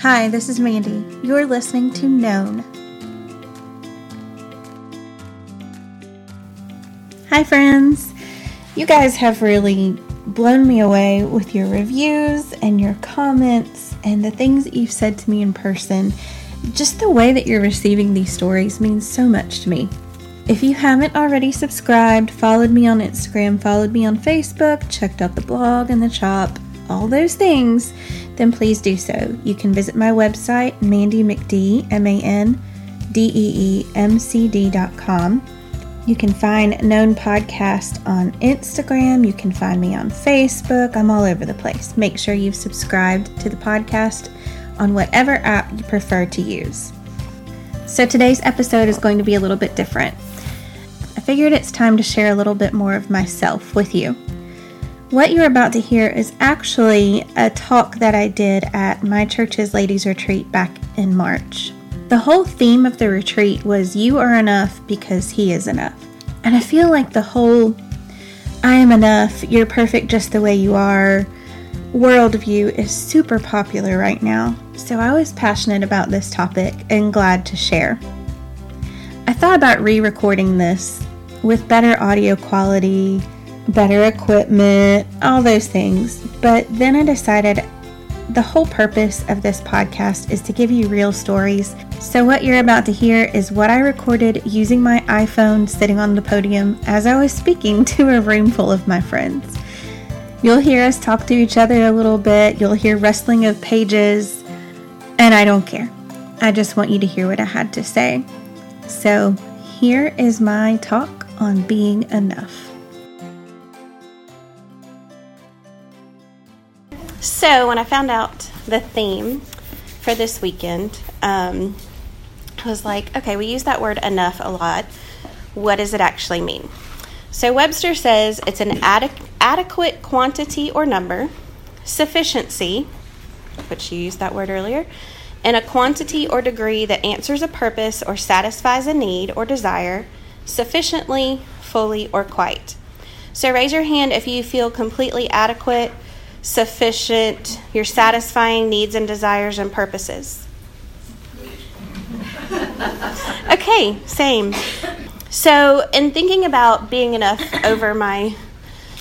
Hi, this is Mandy. You're listening to Known. Hi, friends. You guys have really blown me away with your reviews and your comments and the things that you've said to me in person. Just the way that you're receiving these stories means so much to me. If you haven't already subscribed, followed me on Instagram, followed me on Facebook, checked out the blog and the shop, all those things, then please do so. You can visit my website, Mandy McD, M A N D E E M C D.com. You can find Known Podcast on Instagram. You can find me on Facebook. I'm all over the place. Make sure you've subscribed to the podcast on whatever app you prefer to use. So today's episode is going to be a little bit different. I figured it's time to share a little bit more of myself with you. What you're about to hear is actually a talk that I did at my church's ladies' retreat back in March. The whole theme of the retreat was You are enough because He is enough. And I feel like the whole I am enough, you're perfect just the way you are worldview is super popular right now. So I was passionate about this topic and glad to share. I thought about re recording this with better audio quality, better equipment, all those things. But then I decided the whole purpose of this podcast is to give you real stories. So, what you're about to hear is what I recorded using my iPhone sitting on the podium as I was speaking to a room full of my friends. You'll hear us talk to each other a little bit, you'll hear rustling of pages, and I don't care. I just want you to hear what I had to say. So, here is my talk on being enough. So, when I found out the theme for this weekend, um, I was like, okay, we use that word enough a lot. What does it actually mean? So, Webster says it's an adequ- adequate quantity or number, sufficiency, which you used that word earlier, and a quantity or degree that answers a purpose or satisfies a need or desire sufficiently, fully, or quite. So, raise your hand if you feel completely adequate sufficient, you're satisfying needs and desires and purposes. Okay, same. So, in thinking about being enough over my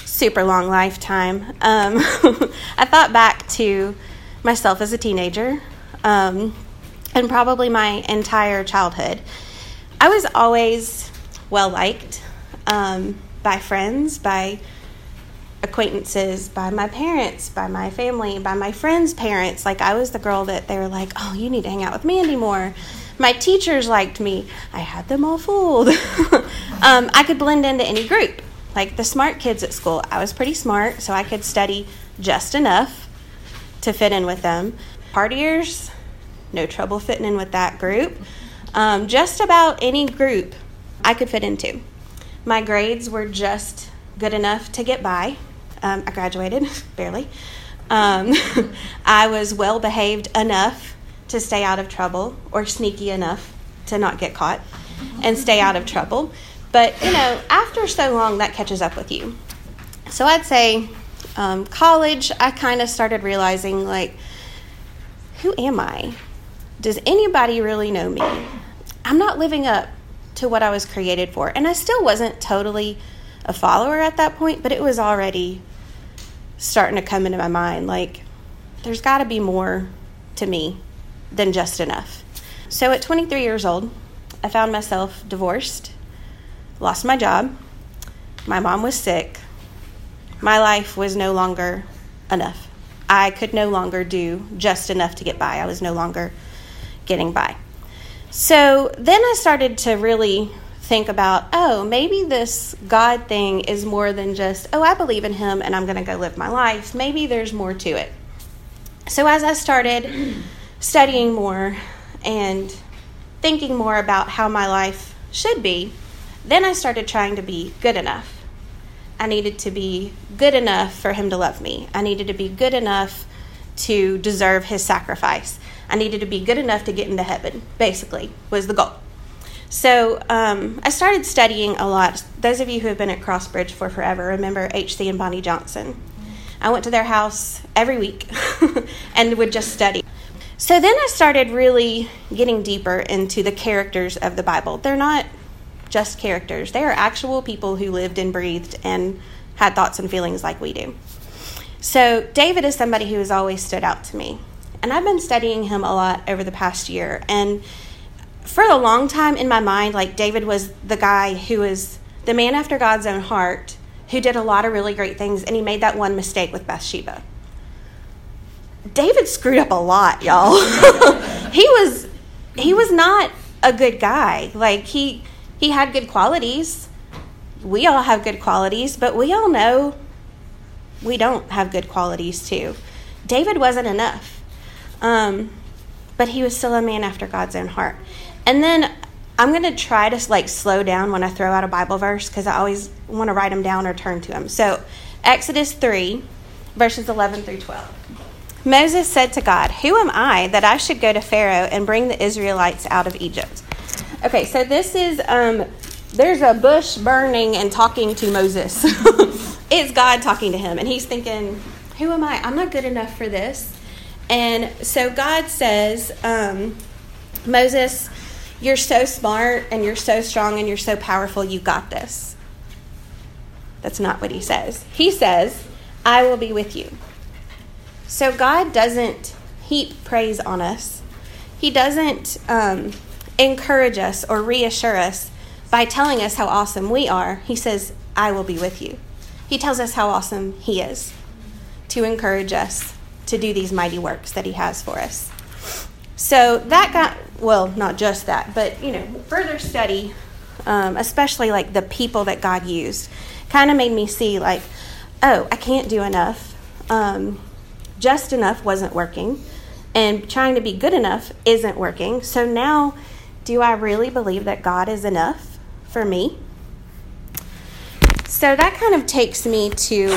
super long lifetime, um, I thought back to myself as a teenager um, and probably my entire childhood. I was always well liked um, by friends, by acquaintances, by my parents, by my family, by my friends' parents. Like I was the girl that they were like, "Oh, you need to hang out with Mandy more." My teachers liked me. I had them all fooled. um, I could blend into any group. Like the smart kids at school, I was pretty smart, so I could study just enough to fit in with them. Partiers, no trouble fitting in with that group. Um, just about any group I could fit into. My grades were just good enough to get by. Um, I graduated, barely. Um, I was well behaved enough to stay out of trouble, or sneaky enough to not get caught and stay out of trouble. But, you know, after so long, that catches up with you. So I'd say um, college, I kind of started realizing, like, who am I? Does anybody really know me? I'm not living up to what I was created for. And I still wasn't totally a follower at that point, but it was already starting to come into my mind like there's got to be more to me than just enough. So at 23 years old, I found myself divorced, lost my job, my mom was sick, my life was no longer enough. I could no longer do just enough to get by. I was no longer getting by. So then I started to really think about, oh, maybe this God thing is more than just, oh, I believe in Him and I'm going to go live my life. Maybe there's more to it. So as I started studying more and thinking more about how my life should be, then I started trying to be good enough. I needed to be good enough for Him to love me. I needed to be good enough to deserve His sacrifice. I needed to be good enough to get into heaven, basically, was the goal. So um, I started studying a lot. Those of you who have been at Crossbridge for forever remember H.C. and Bonnie Johnson. I went to their house every week and would just study. So then I started really getting deeper into the characters of the Bible. They're not just characters, they are actual people who lived and breathed and had thoughts and feelings like we do. So David is somebody who has always stood out to me. And I've been studying him a lot over the past year. And for a long time in my mind, like David was the guy who was the man after God's own heart who did a lot of really great things, and he made that one mistake with Bathsheba. David screwed up a lot, y'all. he was he was not a good guy. Like he he had good qualities. We all have good qualities, but we all know we don't have good qualities too. David wasn't enough. Um, but he was still a man after God's own heart. And then I'm going to try to like slow down when I throw out a Bible verse because I always want to write them down or turn to them. So, Exodus 3, verses 11 through 12. Moses said to God, Who am I that I should go to Pharaoh and bring the Israelites out of Egypt? Okay, so this is, um, there's a bush burning and talking to Moses. it's God talking to him, and he's thinking, Who am I? I'm not good enough for this. And so God says, um, Moses, you're so smart and you're so strong and you're so powerful, you got this. That's not what he says. He says, I will be with you. So God doesn't heap praise on us, He doesn't um, encourage us or reassure us by telling us how awesome we are. He says, I will be with you. He tells us how awesome He is to encourage us to do these mighty works that He has for us. So that got, well, not just that, but, you know, further study, um, especially like the people that God used, kind of made me see, like, oh, I can't do enough. Um, just enough wasn't working. And trying to be good enough isn't working. So now, do I really believe that God is enough for me? So that kind of takes me to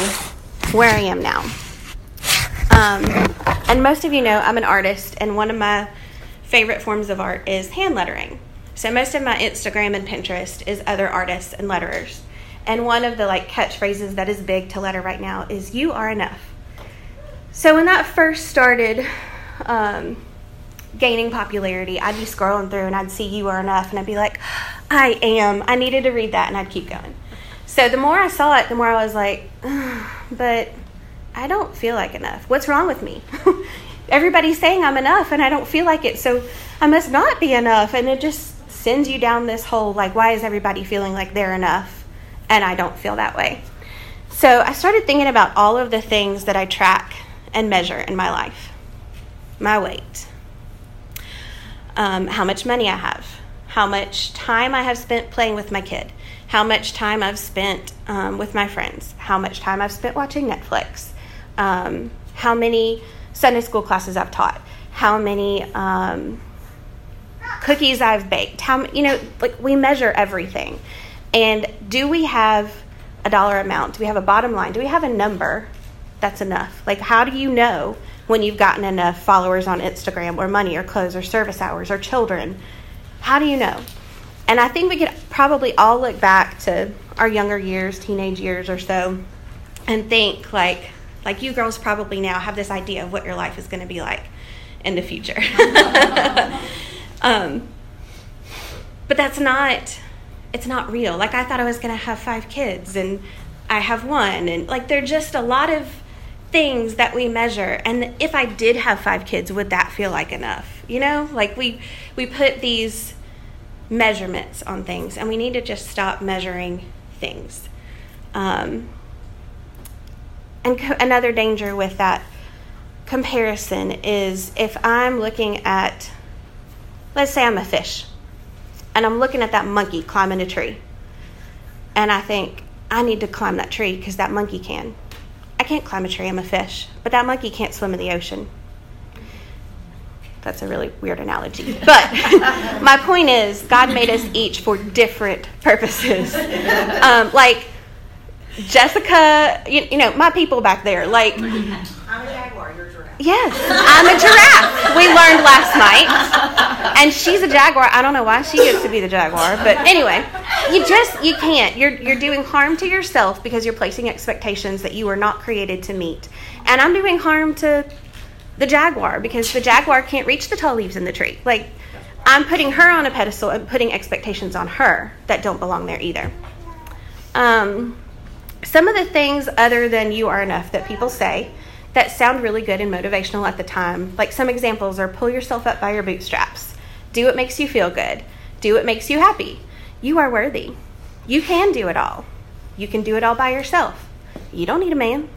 where I am now. Um, and most of you know I'm an artist, and one of my favorite forms of art is hand lettering. So most of my Instagram and Pinterest is other artists and letterers. And one of the like catchphrases that is big to letter right now is "You are enough." So when that first started um, gaining popularity, I'd be scrolling through and I'd see "You are enough," and I'd be like, "I am." I needed to read that, and I'd keep going. So the more I saw it, the more I was like, "But." I don't feel like enough. What's wrong with me? Everybody's saying I'm enough and I don't feel like it, so I must not be enough. And it just sends you down this hole like, why is everybody feeling like they're enough? And I don't feel that way. So I started thinking about all of the things that I track and measure in my life my weight, um, how much money I have, how much time I have spent playing with my kid, how much time I've spent um, with my friends, how much time I've spent watching Netflix, um, how many Sunday school classes I've taught, how many um, cookies I've baked, how you know, like we measure everything. And do we have a dollar amount? Do we have a bottom line? Do we have a number that's enough? Like, how do you know when you've gotten enough followers on Instagram, or money, or clothes, or service hours, or children? How do you know? And I think we could probably all look back to our younger years, teenage years or so, and think like, like you girls probably now have this idea of what your life is going to be like in the future. um, but that's not it's not real. Like I thought I was going to have five kids and I have one and like there're just a lot of things that we measure and if I did have five kids would that feel like enough? You know? Like we we put these measurements on things and we need to just stop measuring things. Um, and co- another danger with that comparison is if I'm looking at, let's say I'm a fish, and I'm looking at that monkey climbing a tree, and I think, I need to climb that tree because that monkey can. I can't climb a tree, I'm a fish, but that monkey can't swim in the ocean. That's a really weird analogy. But my point is, God made us each for different purposes. Um, like, Jessica, you, you, know, my people back there, like. I'm a jaguar, you're a giraffe. Yes, I'm a giraffe. We learned last night. And she's a jaguar. I don't know why she gets to be the jaguar, but anyway, you just you can't. You're you're doing harm to yourself because you're placing expectations that you are not created to meet. And I'm doing harm to the jaguar because the jaguar can't reach the tall leaves in the tree. Like, I'm putting her on a pedestal and putting expectations on her that don't belong there either. Um, some of the things other than you are enough that people say that sound really good and motivational at the time, like some examples are pull yourself up by your bootstraps, do what makes you feel good, do what makes you happy. You are worthy. You can do it all. You can do it all by yourself. You don't need a man.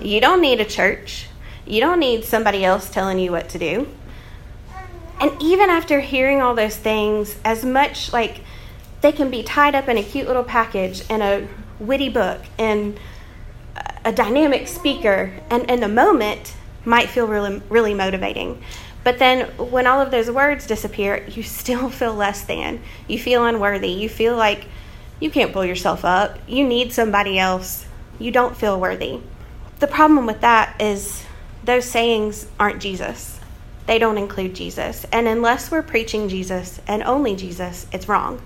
You don't need a church. You don't need somebody else telling you what to do. And even after hearing all those things, as much like they can be tied up in a cute little package and a witty book and a dynamic speaker, and in the moment might feel really, really motivating. But then when all of those words disappear, you still feel less than. You feel unworthy. You feel like you can't pull yourself up. You need somebody else. You don't feel worthy. The problem with that is those sayings aren't Jesus. They don't include Jesus. And unless we're preaching Jesus and only Jesus, it's wrong.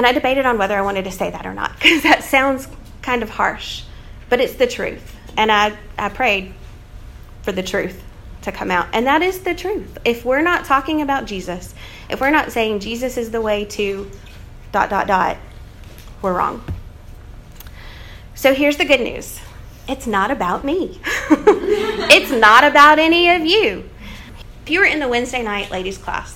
And I debated on whether I wanted to say that or not because that sounds kind of harsh, but it's the truth. And I, I prayed for the truth to come out. And that is the truth. If we're not talking about Jesus, if we're not saying Jesus is the way to dot, dot, dot, we're wrong. So here's the good news it's not about me, it's not about any of you. If you were in the Wednesday night ladies class,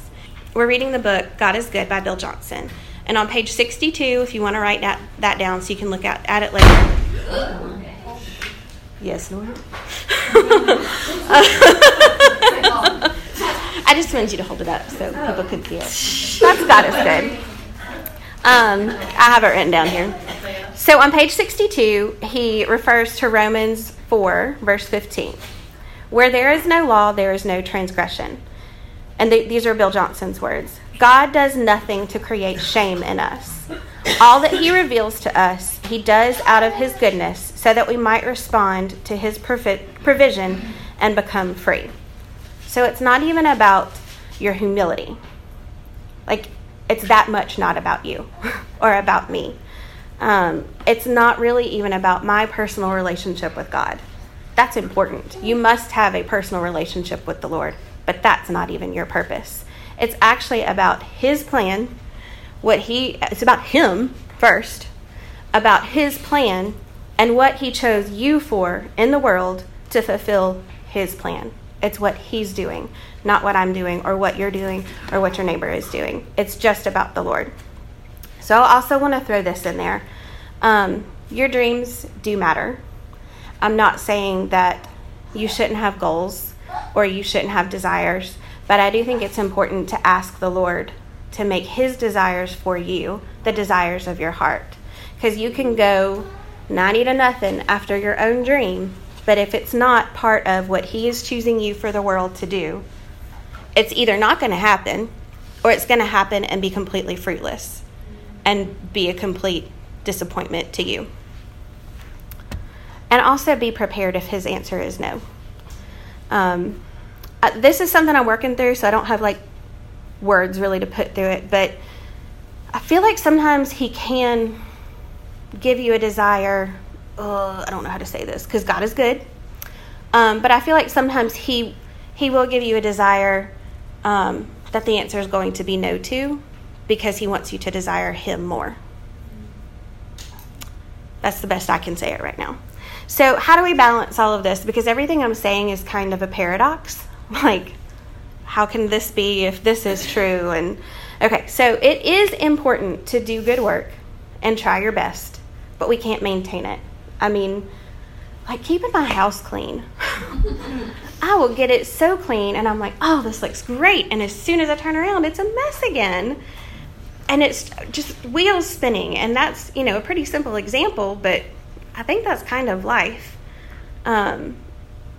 we're reading the book God is Good by Bill Johnson. And on page 62, if you want to write that, that down so you can look at, at it later. Yes, Lord. I just wanted you to hold it up so people could see it. That's God is good. Um, I have it written down here. So on page 62, he refers to Romans 4, verse 15. Where there is no law, there is no transgression. And th- these are Bill Johnson's words. God does nothing to create shame in us. All that he reveals to us, he does out of his goodness so that we might respond to his perfect provision and become free. So it's not even about your humility. Like, it's that much not about you or about me. Um, it's not really even about my personal relationship with God. That's important. You must have a personal relationship with the Lord, but that's not even your purpose. It's actually about His plan, what He, it's about Him first, about His plan and what He chose you for in the world to fulfill His plan. It's what He's doing, not what I'm doing or what you're doing or what your neighbor is doing. It's just about the Lord. So I also want to throw this in there. Um, your dreams do matter. I'm not saying that you shouldn't have goals or you shouldn't have desires, but I do think it's important to ask the Lord to make His desires for you the desires of your heart. Because you can go 90 to nothing after your own dream, but if it's not part of what He is choosing you for the world to do, it's either not going to happen or it's going to happen and be completely fruitless and be a complete disappointment to you. And also be prepared if his answer is no. Um, this is something I'm working through, so I don't have like words really to put through it, but I feel like sometimes he can give you a desire. Uh, I don't know how to say this because God is good. Um, but I feel like sometimes he he will give you a desire um, that the answer is going to be no to because he wants you to desire him more. That's the best I can say it right now. So, how do we balance all of this? Because everything I'm saying is kind of a paradox. Like, how can this be if this is true? And okay, so it is important to do good work and try your best, but we can't maintain it. I mean, like keeping my house clean. I will get it so clean and I'm like, oh, this looks great. And as soon as I turn around, it's a mess again. And it's just wheels spinning. And that's, you know, a pretty simple example, but I think that's kind of life. Um,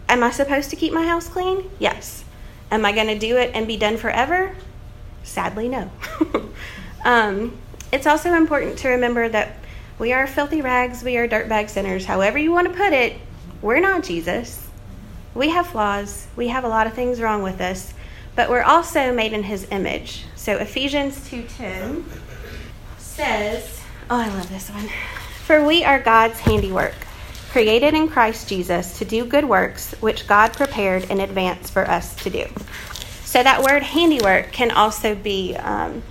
am I supposed to keep my house clean? Yes. Am I going to do it and be done forever? Sadly, no. um, it's also important to remember that we are filthy rags, we are dirtbag sinners, however you want to put it. We're not Jesus. We have flaws, we have a lot of things wrong with us, but we're also made in his image. So Ephesians 2:10 says, "Oh, I love this one. For we are God's handiwork, created in Christ Jesus to do good works which God prepared in advance for us to do. So that word handiwork can also be um,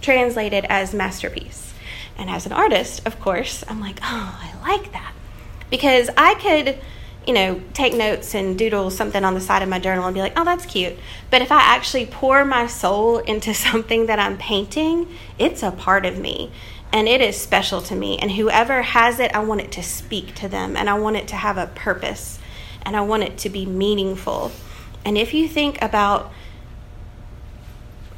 translated as masterpiece. And as an artist, of course, I'm like, oh, I like that. Because I could, you know, take notes and doodle something on the side of my journal and be like, oh, that's cute. But if I actually pour my soul into something that I'm painting, it's a part of me and it is special to me. And whoever has it, I want it to speak to them and I want it to have a purpose and I want it to be meaningful. And if you think about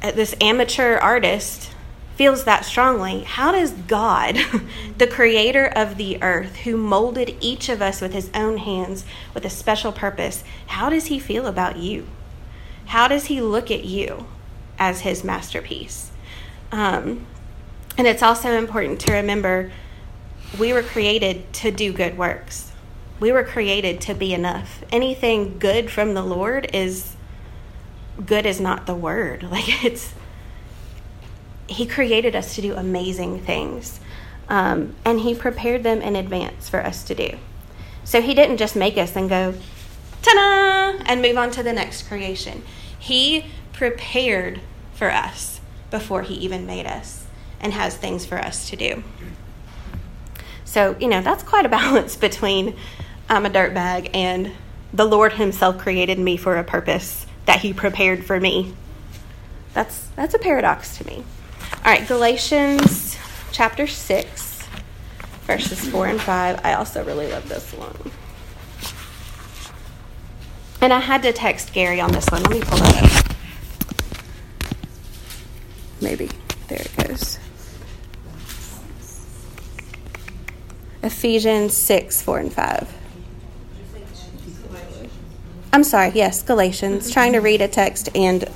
uh, this amateur artist feels that strongly, how does God, the creator of the earth, who molded each of us with his own hands with a special purpose, how does he feel about you? How does he look at you as his masterpiece? Um, and it's also important to remember we were created to do good works. We were created to be enough. Anything good from the Lord is good is not the word. Like it's he created us to do amazing things. Um, and he prepared them in advance for us to do. So he didn't just make us and go, ta da, and move on to the next creation. He prepared for us before he even made us and has things for us to do. So, you know, that's quite a balance between I'm a dirtbag and the Lord Himself created me for a purpose that He prepared for me. That's that's a paradox to me. All right, Galatians chapter 6, verses 4 and 5. I also really love this one. And I had to text Gary on this one. Let me pull that up. Maybe. There it goes. Ephesians 6, 4 and 5. I'm sorry, yes, Galatians. Trying to read a text and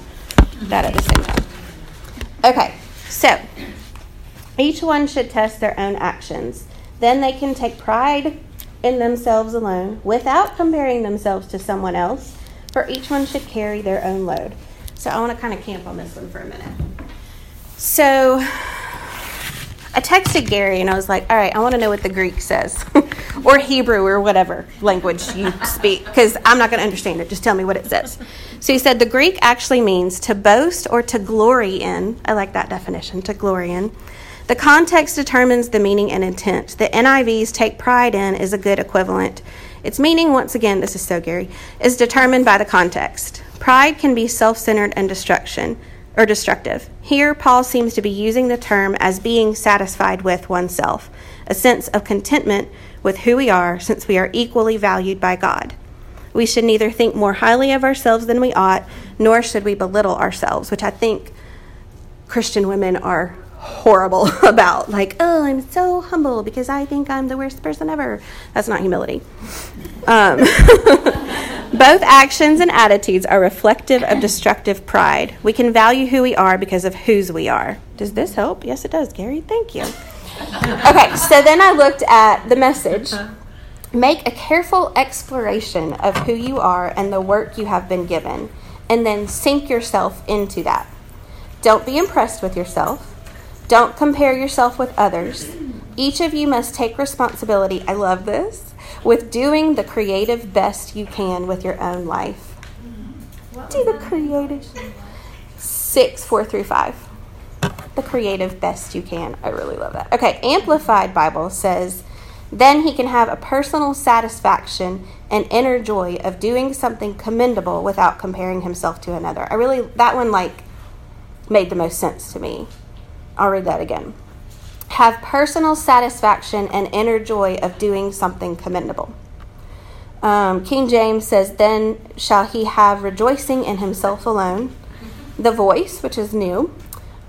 that at the same time. Okay, so each one should test their own actions. Then they can take pride in themselves alone without comparing themselves to someone else, for each one should carry their own load. So I want to kind of camp on this one for a minute. So I texted Gary and I was like, all right, I want to know what the Greek says, or Hebrew, or whatever language you speak, because I'm not going to understand it. Just tell me what it says. So he said the Greek actually means to boast or to glory in. I like that definition, to glory in. The context determines the meaning and intent. The NIV's take pride in is a good equivalent. Its meaning, once again, this is so Gary, is determined by the context. Pride can be self centered and destruction or destructive. Here, Paul seems to be using the term as being satisfied with oneself, a sense of contentment with who we are since we are equally valued by God. We should neither think more highly of ourselves than we ought, nor should we belittle ourselves, which I think Christian women are horrible about. Like, oh, I'm so humble because I think I'm the worst person ever. That's not humility. Um, both actions and attitudes are reflective of destructive pride. We can value who we are because of whose we are. Does this help? Yes, it does, Gary. Thank you. Okay, so then I looked at the message. Make a careful exploration of who you are and the work you have been given, and then sink yourself into that. Don't be impressed with yourself. Don't compare yourself with others. Each of you must take responsibility. I love this with doing the creative best you can with your own life. Do the creative. Six, four through five. The creative best you can. I really love that. Okay, Amplified Bible says, then he can have a personal satisfaction and inner joy of doing something commendable without comparing himself to another. I really, that one like made the most sense to me. I'll read that again. Have personal satisfaction and inner joy of doing something commendable. Um, King James says, Then shall he have rejoicing in himself alone. The voice, which is new.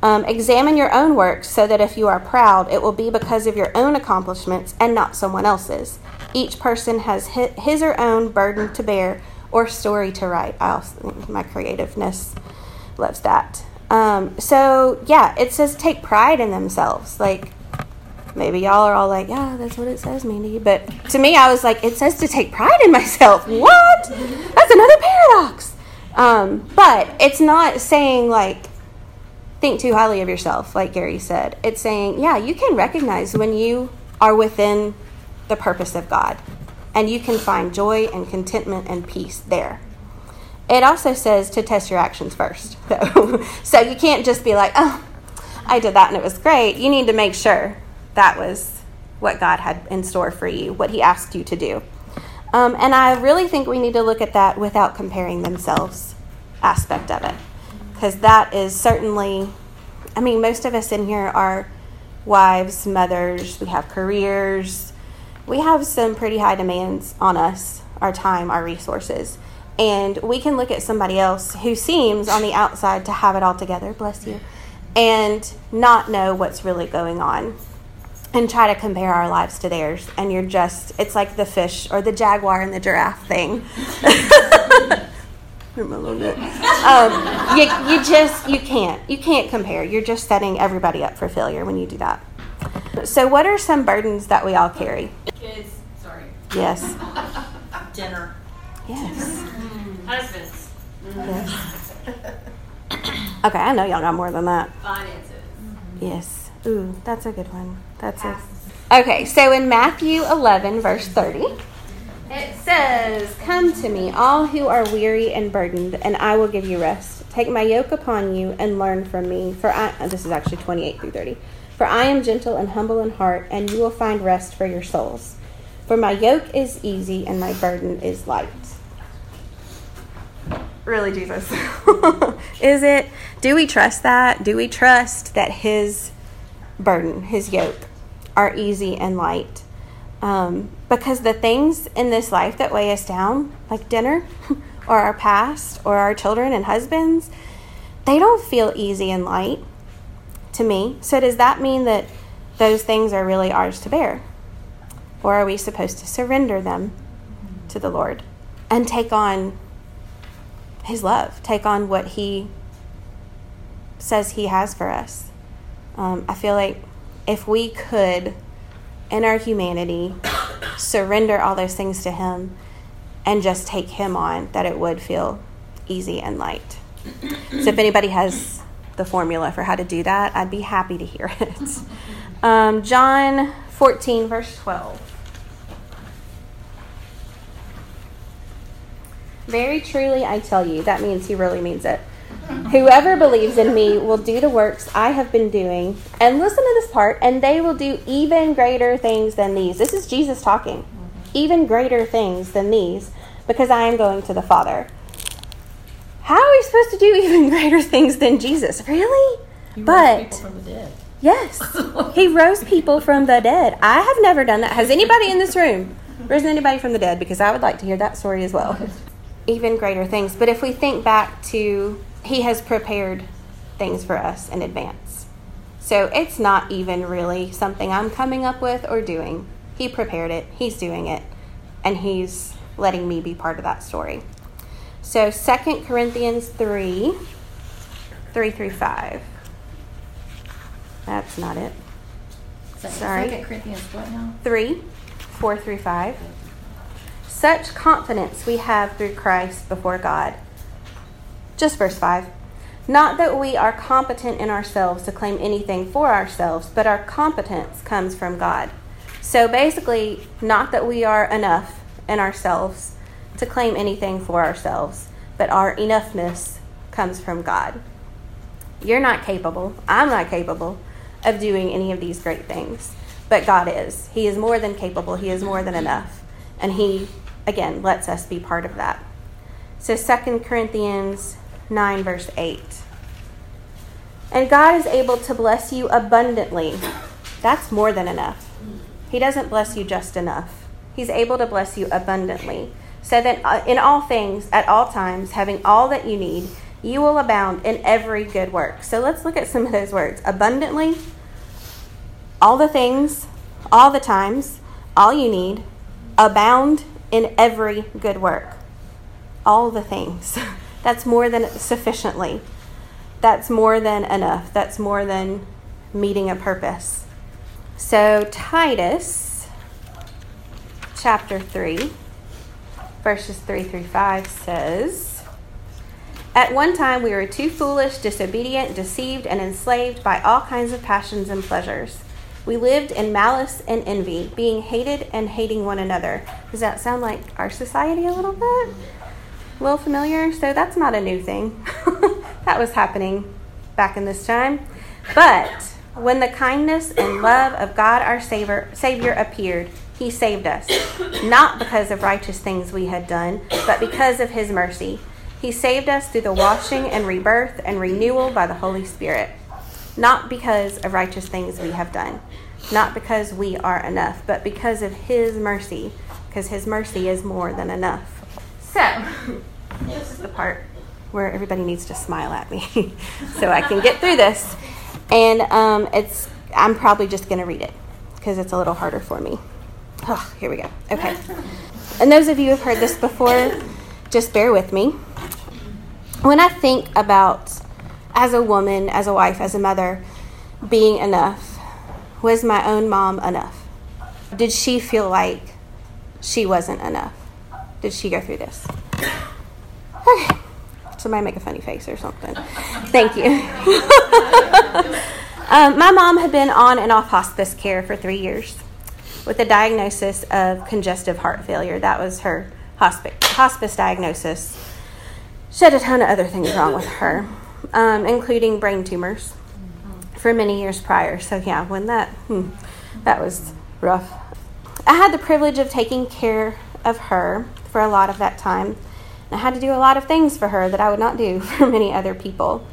Um, examine your own works so that if you are proud, it will be because of your own accomplishments and not someone else's. Each person has his or her own burden to bear or story to write. I also, my creativeness loves that. Um, so yeah, it says take pride in themselves. Like maybe y'all are all like, yeah, that's what it says, Mandy. But to me, I was like, it says to take pride in myself. What? That's another paradox. Um, but it's not saying like think too highly of yourself, like Gary said. It's saying, yeah, you can recognize when you are within the purpose of God. And you can find joy and contentment and peace there. It also says to test your actions first. So, you can't just be like, oh, I did that and it was great. You need to make sure that was what God had in store for you, what He asked you to do. Um, and I really think we need to look at that without comparing themselves aspect of it. Because that is certainly, I mean, most of us in here are wives, mothers, we have careers, we have some pretty high demands on us, our time, our resources. And we can look at somebody else who seems on the outside to have it all together, bless you, and not know what's really going on and try to compare our lives to theirs. And you're just it's like the fish or the jaguar and the giraffe thing. Um, you, you just you can't you can't compare. You're just setting everybody up for failure when you do that. So what are some burdens that we all carry? Kids, sorry. yes. Dinner. Yes Husbands. yes okay i know y'all got more than that Finances. Yes. Ooh, that's a good one. That's it. Okay, so in Matthew 11, verse 30, it says, Come to me, all who are weary and burdened, and I will give you rest. Take my yoke upon you and learn from me. For I, uh, this is actually 28 through 30. For I am gentle and humble in heart, and you will find rest for your souls. For my yoke is easy and my burden is light. Really, Jesus? is it? Do we trust that? Do we trust that His burden, His yoke, are easy and light? Um, because the things in this life that weigh us down, like dinner or our past or our children and husbands, they don't feel easy and light to me. So, does that mean that those things are really ours to bear? Or are we supposed to surrender them to the Lord and take on His love, take on what He says He has for us? Um, I feel like if we could, in our humanity, surrender all those things to Him and just take Him on, that it would feel easy and light. So, if anybody has the formula for how to do that, I'd be happy to hear it. Um, John 14, verse 12. Very truly, I tell you, that means he really means it. Whoever believes in me will do the works I have been doing. And listen to this part, and they will do even greater things than these. This is Jesus talking. Even greater things than these, because I am going to the Father. How are we supposed to do even greater things than Jesus? Really? You but people from the dead. yes, he rose people from the dead. I have never done that. Has anybody in this room risen anybody from the dead? Because I would like to hear that story as well. Even greater things. But if we think back to, he has prepared things for us in advance. So it's not even really something I'm coming up with or doing. He prepared it, he's doing it, and he's letting me be part of that story. So 2 Corinthians 3 3 through 5. That's not it. Second, Sorry. Second Corinthians what now? 3 4 through 5. Such confidence we have through Christ before God. Just verse 5. Not that we are competent in ourselves to claim anything for ourselves, but our competence comes from God. So basically, not that we are enough in ourselves to claim anything for ourselves, but our enoughness comes from God. You're not capable, I'm not capable of doing any of these great things, but God is. He is more than capable, He is more than enough. And He, again, lets us be part of that. So 2 Corinthians 9, verse 8. And God is able to bless you abundantly. That's more than enough. He doesn't bless you just enough. He's able to bless you abundantly. So that uh, in all things, at all times, having all that you need, you will abound in every good work. So let's look at some of those words abundantly, all the things, all the times, all you need, abound in every good work. All the things. That's more than sufficiently. That's more than enough. That's more than meeting a purpose. So, Titus chapter 3, verses 3 through 5 says At one time we were too foolish, disobedient, deceived, and enslaved by all kinds of passions and pleasures. We lived in malice and envy, being hated and hating one another. Does that sound like our society a little bit? A little familiar? So that's not a new thing. that was happening back in this time. But when the kindness and love of God our Savior, Savior appeared, he saved us, not because of righteous things we had done, but because of his mercy. He saved us through the washing and rebirth and renewal by the Holy Spirit, not because of righteous things we have done, not because we are enough, but because of his mercy, because his mercy is more than enough. So, this is the part where everybody needs to smile at me so I can get through this. And um, it's I'm probably just going to read it because it's a little harder for me. Oh, here we go. Okay. And those of you who have heard this before, just bear with me. When I think about as a woman, as a wife, as a mother, being enough, was my own mom enough? Did she feel like she wasn't enough? Did she go through this? Okay. Somebody make a funny face or something. Thank you. um, my mom had been on and off hospice care for three years with a diagnosis of congestive heart failure. That was her hospice, hospice diagnosis. She had a ton of other things wrong with her, um, including brain tumors for many years prior. So, yeah, when that, hmm, that was rough. I had the privilege of taking care of her for a lot of that time. I had to do a lot of things for her that I would not do for many other people.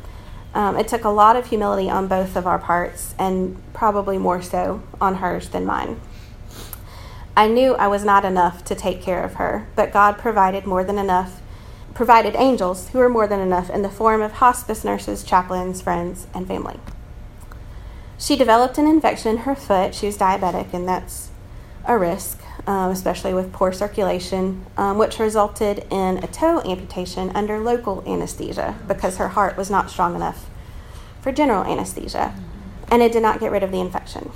Um, it took a lot of humility on both of our parts, and probably more so on hers than mine. I knew I was not enough to take care of her, but God provided more than enough, provided angels who were more than enough in the form of hospice nurses, chaplains, friends, and family. She developed an infection in her foot. She was diabetic, and that's a risk, um, especially with poor circulation, um, which resulted in a toe amputation under local anesthesia because her heart was not strong enough for general anesthesia, and it did not get rid of the infection.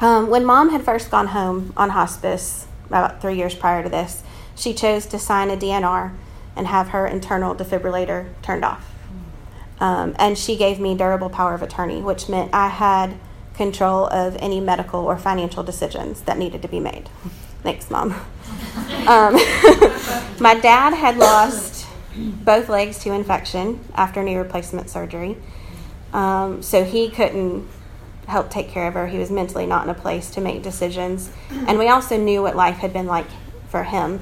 Um, when mom had first gone home on hospice about three years prior to this, she chose to sign a DNR and have her internal defibrillator turned off. Um, and she gave me durable power of attorney, which meant I had control of any medical or financial decisions that needed to be made. Thanks, mom. Um, my dad had lost both legs to infection after knee replacement surgery, um, so he couldn't help take care of her. He was mentally not in a place to make decisions. And we also knew what life had been like for him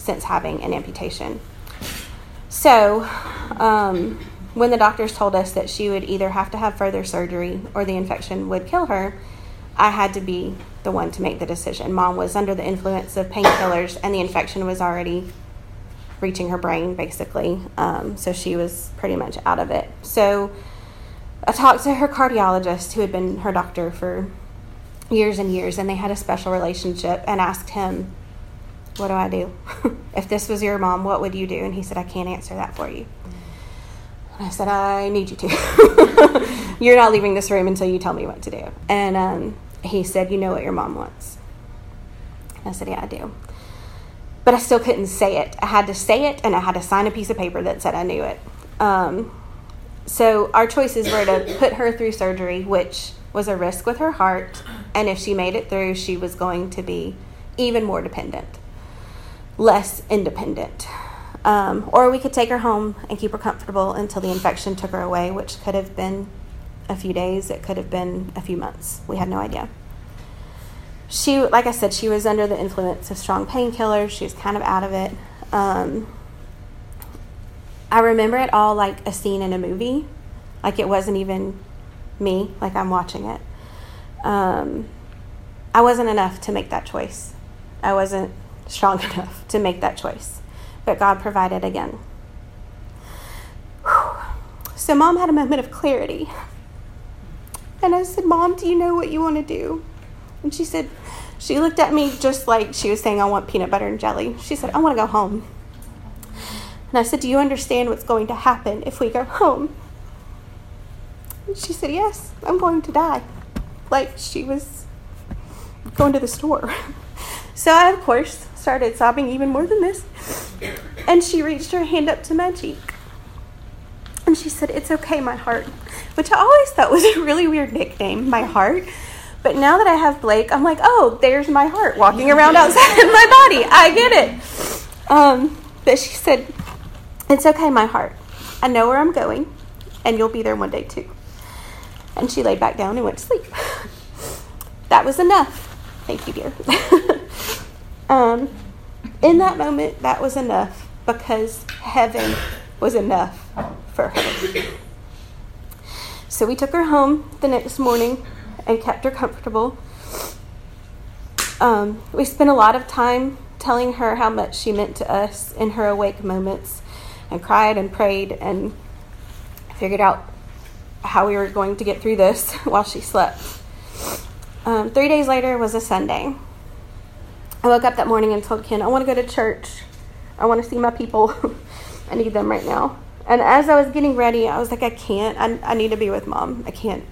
since having an amputation. So, um, when the doctors told us that she would either have to have further surgery or the infection would kill her, I had to be the one to make the decision. Mom was under the influence of painkillers, and the infection was already reaching her brain, basically. Um, so she was pretty much out of it. So, I talked to her cardiologist, who had been her doctor for years and years, and they had a special relationship, and asked him, What do I do? if this was your mom, what would you do? And he said, I can't answer that for you. And I said, I need you to. You're not leaving this room until you tell me what to do. And um, he said, You know what your mom wants. And I said, Yeah, I do. But I still couldn't say it. I had to say it, and I had to sign a piece of paper that said I knew it. Um, so our choices were to put her through surgery, which was a risk with her heart, and if she made it through, she was going to be even more dependent, less independent. Um, or we could take her home and keep her comfortable until the infection took her away, which could have been a few days, it could have been a few months. We had no idea. She, like I said, she was under the influence of strong painkillers. She was kind of out of it. Um, I remember it all like a scene in a movie. Like it wasn't even me, like I'm watching it. Um, I wasn't enough to make that choice. I wasn't strong enough to make that choice. But God provided again. Whew. So, mom had a moment of clarity. And I said, Mom, do you know what you want to do? And she said, She looked at me just like she was saying, I want peanut butter and jelly. She said, I want to go home. And I said, Do you understand what's going to happen if we go home? And she said, Yes, I'm going to die. Like she was going to the store. So I, of course, started sobbing even more than this. And she reached her hand up to my cheek And she said, It's okay, my heart, which I always thought was a really weird nickname, my heart. But now that I have Blake, I'm like, oh, there's my heart walking around outside of my body. I get it. Um, but she said, It's okay, my heart. I know where I'm going, and you'll be there one day too. And she laid back down and went to sleep. that was enough. Thank you, dear. um, in that moment, that was enough because heaven was enough for her. So we took her home the next morning and kept her comfortable. Um, we spent a lot of time telling her how much she meant to us in her awake moments and cried and prayed and figured out how we were going to get through this while she slept. Um, three days later was a Sunday. I woke up that morning and told Ken, I want to go to church. I want to see my people. I need them right now. And as I was getting ready, I was like, I can't. I, I need to be with mom. I can't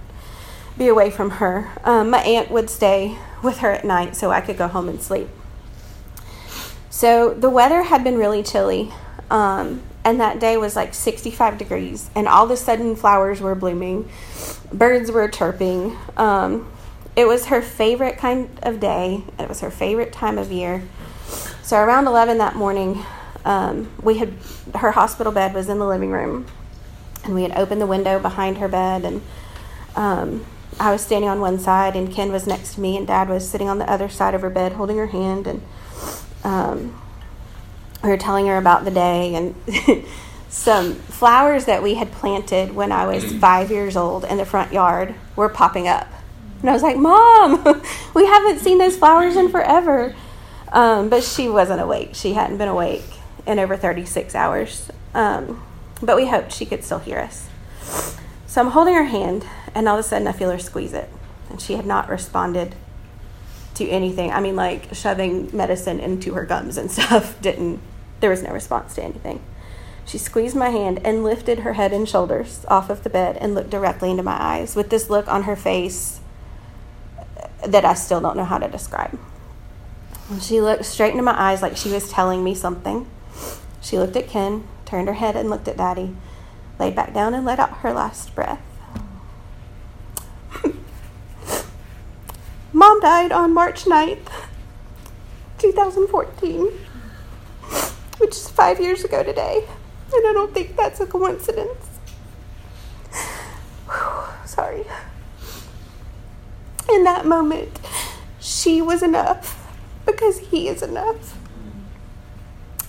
be away from her. Um, my aunt would stay with her at night so I could go home and sleep. So the weather had been really chilly. Um, and that day was like 65 degrees. And all of a sudden, flowers were blooming, birds were chirping. Um, it was her favorite kind of day. It was her favorite time of year. So around 11 that morning, um, we had her hospital bed was in the living room, and we had opened the window behind her bed, and um, I was standing on one side, and Ken was next to me, and Dad was sitting on the other side of her bed, holding her hand, and um, we were telling her about the day and some flowers that we had planted when I was five years old in the front yard were popping up. And I was like, Mom, we haven't seen those flowers in forever. Um, but she wasn't awake. She hadn't been awake in over 36 hours. Um, but we hoped she could still hear us. So I'm holding her hand, and all of a sudden I feel her squeeze it. And she had not responded to anything. I mean, like shoving medicine into her gums and stuff didn't, there was no response to anything. She squeezed my hand and lifted her head and shoulders off of the bed and looked directly into my eyes with this look on her face that I still don't know how to describe. She looked straight into my eyes like she was telling me something. She looked at Ken, turned her head and looked at Daddy, laid back down and let out her last breath. Mom died on March 9th, 2014, which is five years ago today. And I don't think that's a coincidence. Whew, sorry. In that moment, she was enough because he is enough.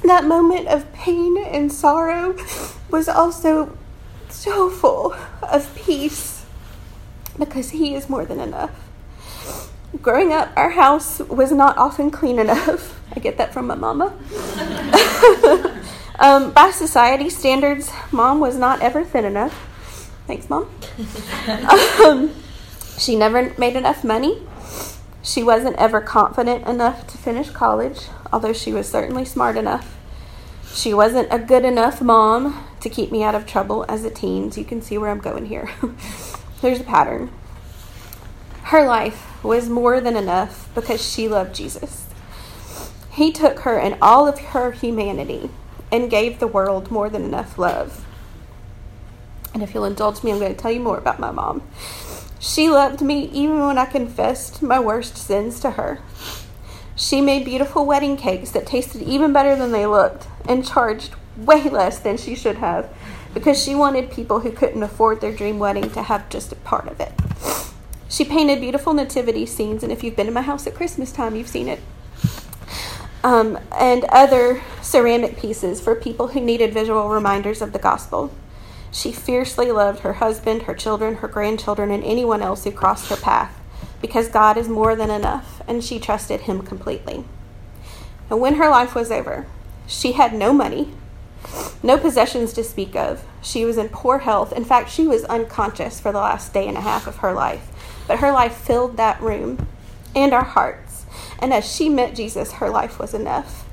That moment of pain and sorrow was also so full of peace because he is more than enough. Growing up, our house was not often clean enough. I get that from my mama. um, by society standards, mom was not ever thin enough. Thanks, mom. um, she never made enough money. She wasn't ever confident enough to finish college, although she was certainly smart enough. She wasn't a good enough mom to keep me out of trouble as a teen. So you can see where I'm going here. There's a pattern. Her life was more than enough because she loved Jesus. He took her and all of her humanity and gave the world more than enough love. And if you'll indulge me, I'm going to tell you more about my mom. She loved me even when I confessed my worst sins to her. She made beautiful wedding cakes that tasted even better than they looked and charged way less than she should have because she wanted people who couldn't afford their dream wedding to have just a part of it. She painted beautiful nativity scenes, and if you've been to my house at Christmas time, you've seen it. Um, and other ceramic pieces for people who needed visual reminders of the gospel. She fiercely loved her husband, her children, her grandchildren, and anyone else who crossed her path because God is more than enough, and she trusted Him completely. And when her life was over, she had no money, no possessions to speak of. She was in poor health. In fact, she was unconscious for the last day and a half of her life. But her life filled that room and our hearts. And as she met Jesus, her life was enough.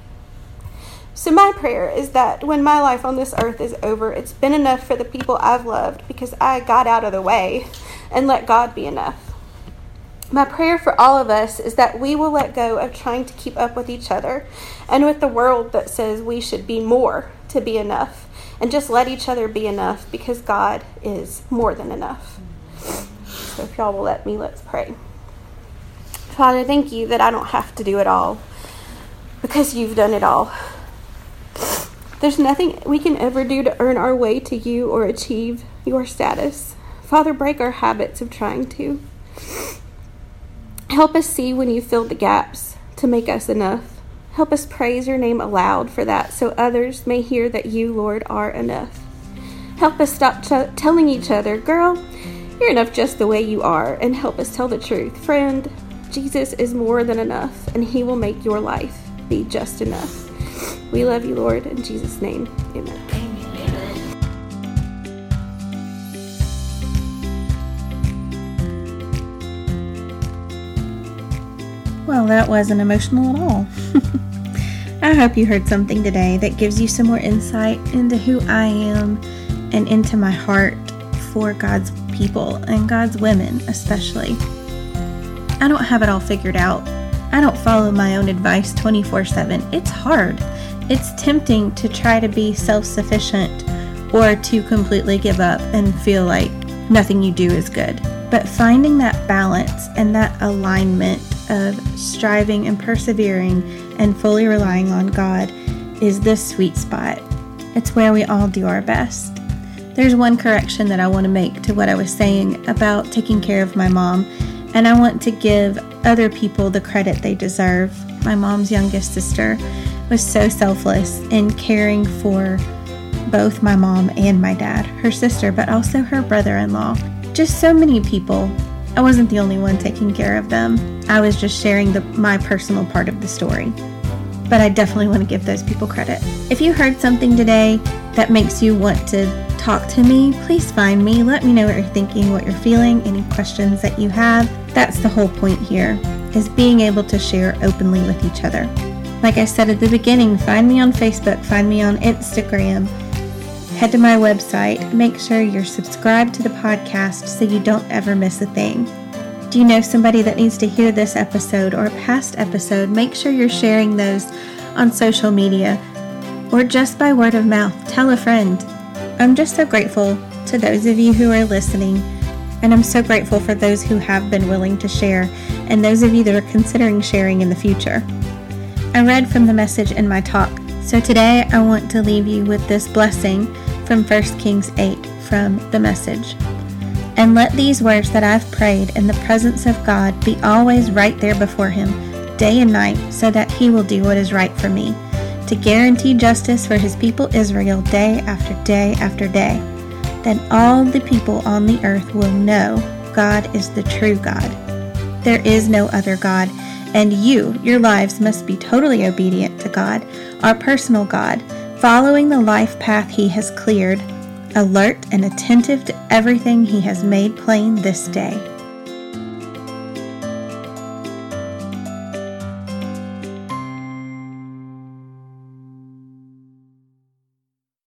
So, my prayer is that when my life on this earth is over, it's been enough for the people I've loved because I got out of the way and let God be enough. My prayer for all of us is that we will let go of trying to keep up with each other and with the world that says we should be more to be enough, and just let each other be enough because God is more than enough. So if y'all will let me, let's pray. Father, thank you that I don't have to do it all because you've done it all. There's nothing we can ever do to earn our way to you or achieve your status. Father, break our habits of trying to. Help us see when you filled the gaps to make us enough. Help us praise your name aloud for that so others may hear that you, Lord, are enough. Help us stop telling each other, girl, you're enough just the way you are, and help us tell the truth. Friend, Jesus is more than enough, and he will make your life be just enough. We love you, Lord. In Jesus' name, amen. Well, that wasn't emotional at all. I hope you heard something today that gives you some more insight into who I am and into my heart for God's people and God's women, especially. I don't have it all figured out. I don't follow my own advice 24 7. It's hard. It's tempting to try to be self sufficient or to completely give up and feel like nothing you do is good. But finding that balance and that alignment of striving and persevering and fully relying on God is the sweet spot. It's where we all do our best. There's one correction that I want to make to what I was saying about taking care of my mom, and I want to give other people the credit they deserve. My mom's youngest sister was so selfless in caring for both my mom and my dad, her sister, but also her brother in law. Just so many people. I wasn't the only one taking care of them. I was just sharing the, my personal part of the story. But I definitely want to give those people credit. If you heard something today that makes you want to talk to me, please find me. Let me know what you're thinking, what you're feeling, any questions that you have. That's the whole point here, is being able to share openly with each other. Like I said at the beginning, find me on Facebook, find me on Instagram. Head to my website. Make sure you're subscribed to the podcast so you don't ever miss a thing. Do you know somebody that needs to hear this episode or a past episode? Make sure you're sharing those on social media or just by word of mouth. Tell a friend. I'm just so grateful to those of you who are listening, and I'm so grateful for those who have been willing to share and those of you that are considering sharing in the future. I read from the message in my talk, so today I want to leave you with this blessing from 1 Kings 8 from the message. And let these words that I've prayed in the presence of God be always right there before Him, day and night, so that He will do what is right for me, to guarantee justice for His people Israel day after day after day. Then all the people on the earth will know God is the true God. There is no other God, and you, your lives, must be totally obedient to God, our personal God, following the life path He has cleared alert and attentive to everything He has made plain this day.